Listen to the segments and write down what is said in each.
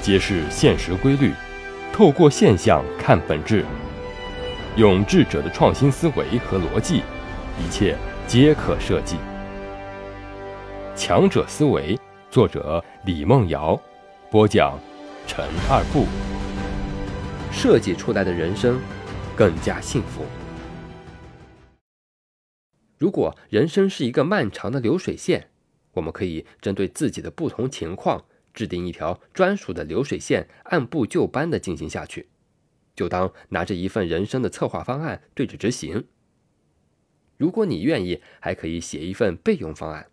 揭示现实规律，透过现象看本质，用智者的创新思维和逻辑，一切皆可设计。强者思维，作者李梦瑶，播讲陈二步。设计出来的人生更加幸福。如果人生是一个漫长的流水线，我们可以针对自己的不同情况。制定一条专属的流水线，按部就班的进行下去，就当拿着一份人生的策划方案对着执行。如果你愿意，还可以写一份备用方案。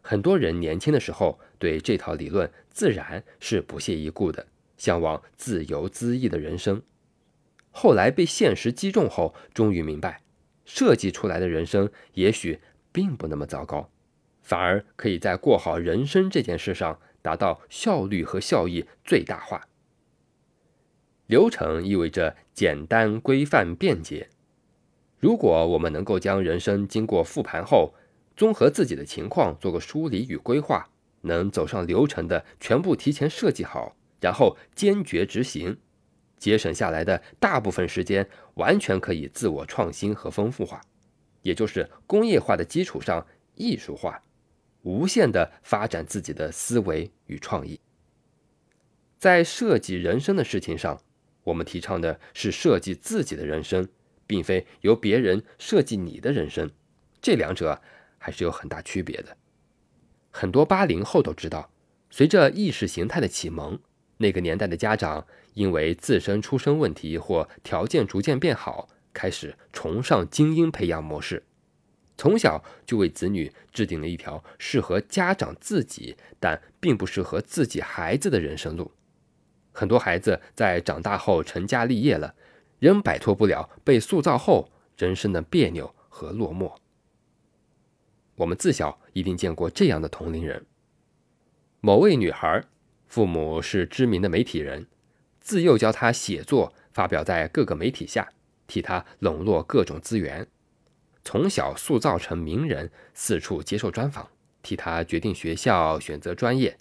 很多人年轻的时候对这套理论自然是不屑一顾的，向往自由恣意的人生。后来被现实击中后，终于明白，设计出来的人生也许并不那么糟糕，反而可以在过好人生这件事上。达到效率和效益最大化。流程意味着简单、规范、便捷。如果我们能够将人生经过复盘后，综合自己的情况做个梳理与规划，能走上流程的全部提前设计好，然后坚决执行，节省下来的大部分时间完全可以自我创新和丰富化，也就是工业化的基础上艺术化。无限的发展自己的思维与创意，在设计人生的事情上，我们提倡的是设计自己的人生，并非由别人设计你的人生，这两者还是有很大区别的。很多八零后都知道，随着意识形态的启蒙，那个年代的家长因为自身出身问题或条件逐渐变好，开始崇尚精英培养模式。从小就为子女制定了一条适合家长自己，但并不适合自己孩子的人生路。很多孩子在长大后成家立业了，仍摆脱不了被塑造后人生的别扭和落寞。我们自小一定见过这样的同龄人：某位女孩，父母是知名的媒体人，自幼教她写作，发表在各个媒体下，替她笼络各种资源。从小塑造成名人，四处接受专访，替他决定学校、选择专业。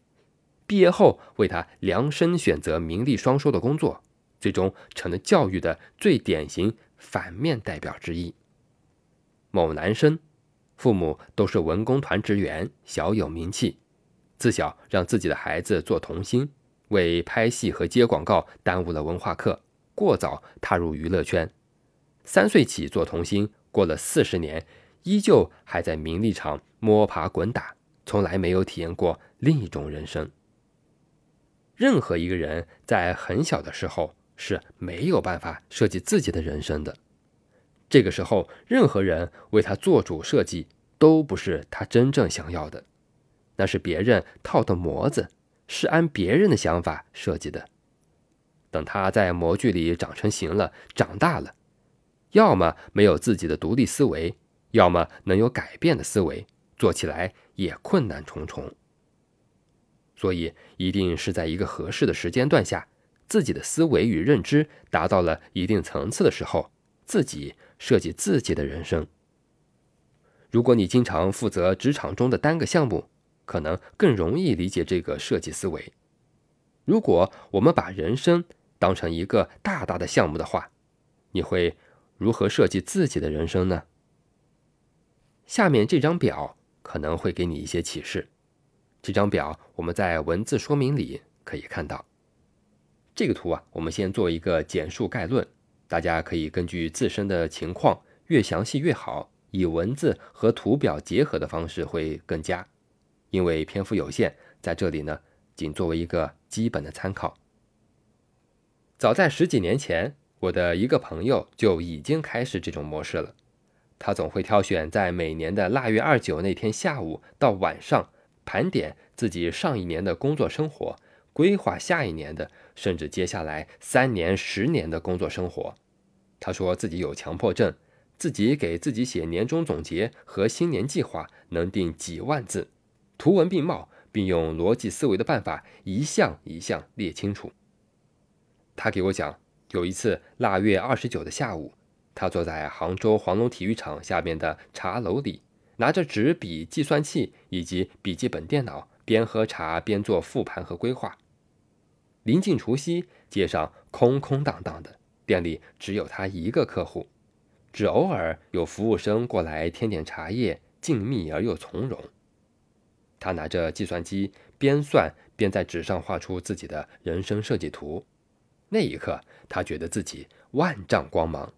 毕业后，为他量身选择名利双收的工作，最终成了教育的最典型反面代表之一。某男生，父母都是文工团职员，小有名气，自小让自己的孩子做童星，为拍戏和接广告耽误了文化课，过早踏入娱乐圈。三岁起做童星。过了四十年，依旧还在名利场摸爬滚打，从来没有体验过另一种人生。任何一个人在很小的时候是没有办法设计自己的人生的。这个时候，任何人为他做主设计，都不是他真正想要的，那是别人套的模子，是按别人的想法设计的。等他在模具里长成型了，长大了。要么没有自己的独立思维，要么能有改变的思维，做起来也困难重重。所以，一定是在一个合适的时间段下，自己的思维与认知达到了一定层次的时候，自己设计自己的人生。如果你经常负责职场中的单个项目，可能更容易理解这个设计思维。如果我们把人生当成一个大大的项目的话，你会。如何设计自己的人生呢？下面这张表可能会给你一些启示。这张表我们在文字说明里可以看到。这个图啊，我们先做一个简述概论，大家可以根据自身的情况，越详细越好，以文字和图表结合的方式会更佳。因为篇幅有限，在这里呢，仅作为一个基本的参考。早在十几年前。我的一个朋友就已经开始这种模式了，他总会挑选在每年的腊月二九那天下午到晚上，盘点自己上一年的工作生活，规划下一年的，甚至接下来三年、十年的工作生活。他说自己有强迫症，自己给自己写年终总结和新年计划能定几万字，图文并茂，并用逻辑思维的办法一项一项列清楚。他给我讲。有一次腊月二十九的下午，他坐在杭州黄龙体育场下面的茶楼里，拿着纸笔、计算器以及笔记本电脑，边喝茶边做复盘和规划。临近除夕，街上空空荡荡的，店里只有他一个客户，只偶尔有服务生过来添点茶叶，静谧而又从容。他拿着计算机边算边在纸上画出自己的人生设计图。那一刻，他觉得自己万丈光芒。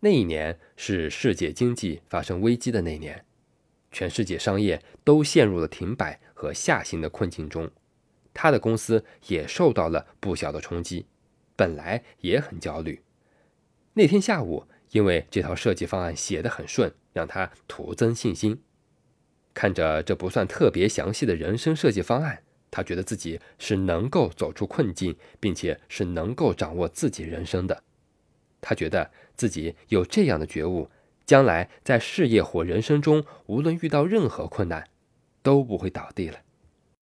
那一年是世界经济发生危机的那年，全世界商业都陷入了停摆和下行的困境中，他的公司也受到了不小的冲击，本来也很焦虑。那天下午，因为这套设计方案写得很顺，让他徒增信心。看着这不算特别详细的人生设计方案，他觉得自己是能够走出困境，并且是能够掌握自己人生的。他觉得自己有这样的觉悟，将来在事业或人生中，无论遇到任何困难，都不会倒地了。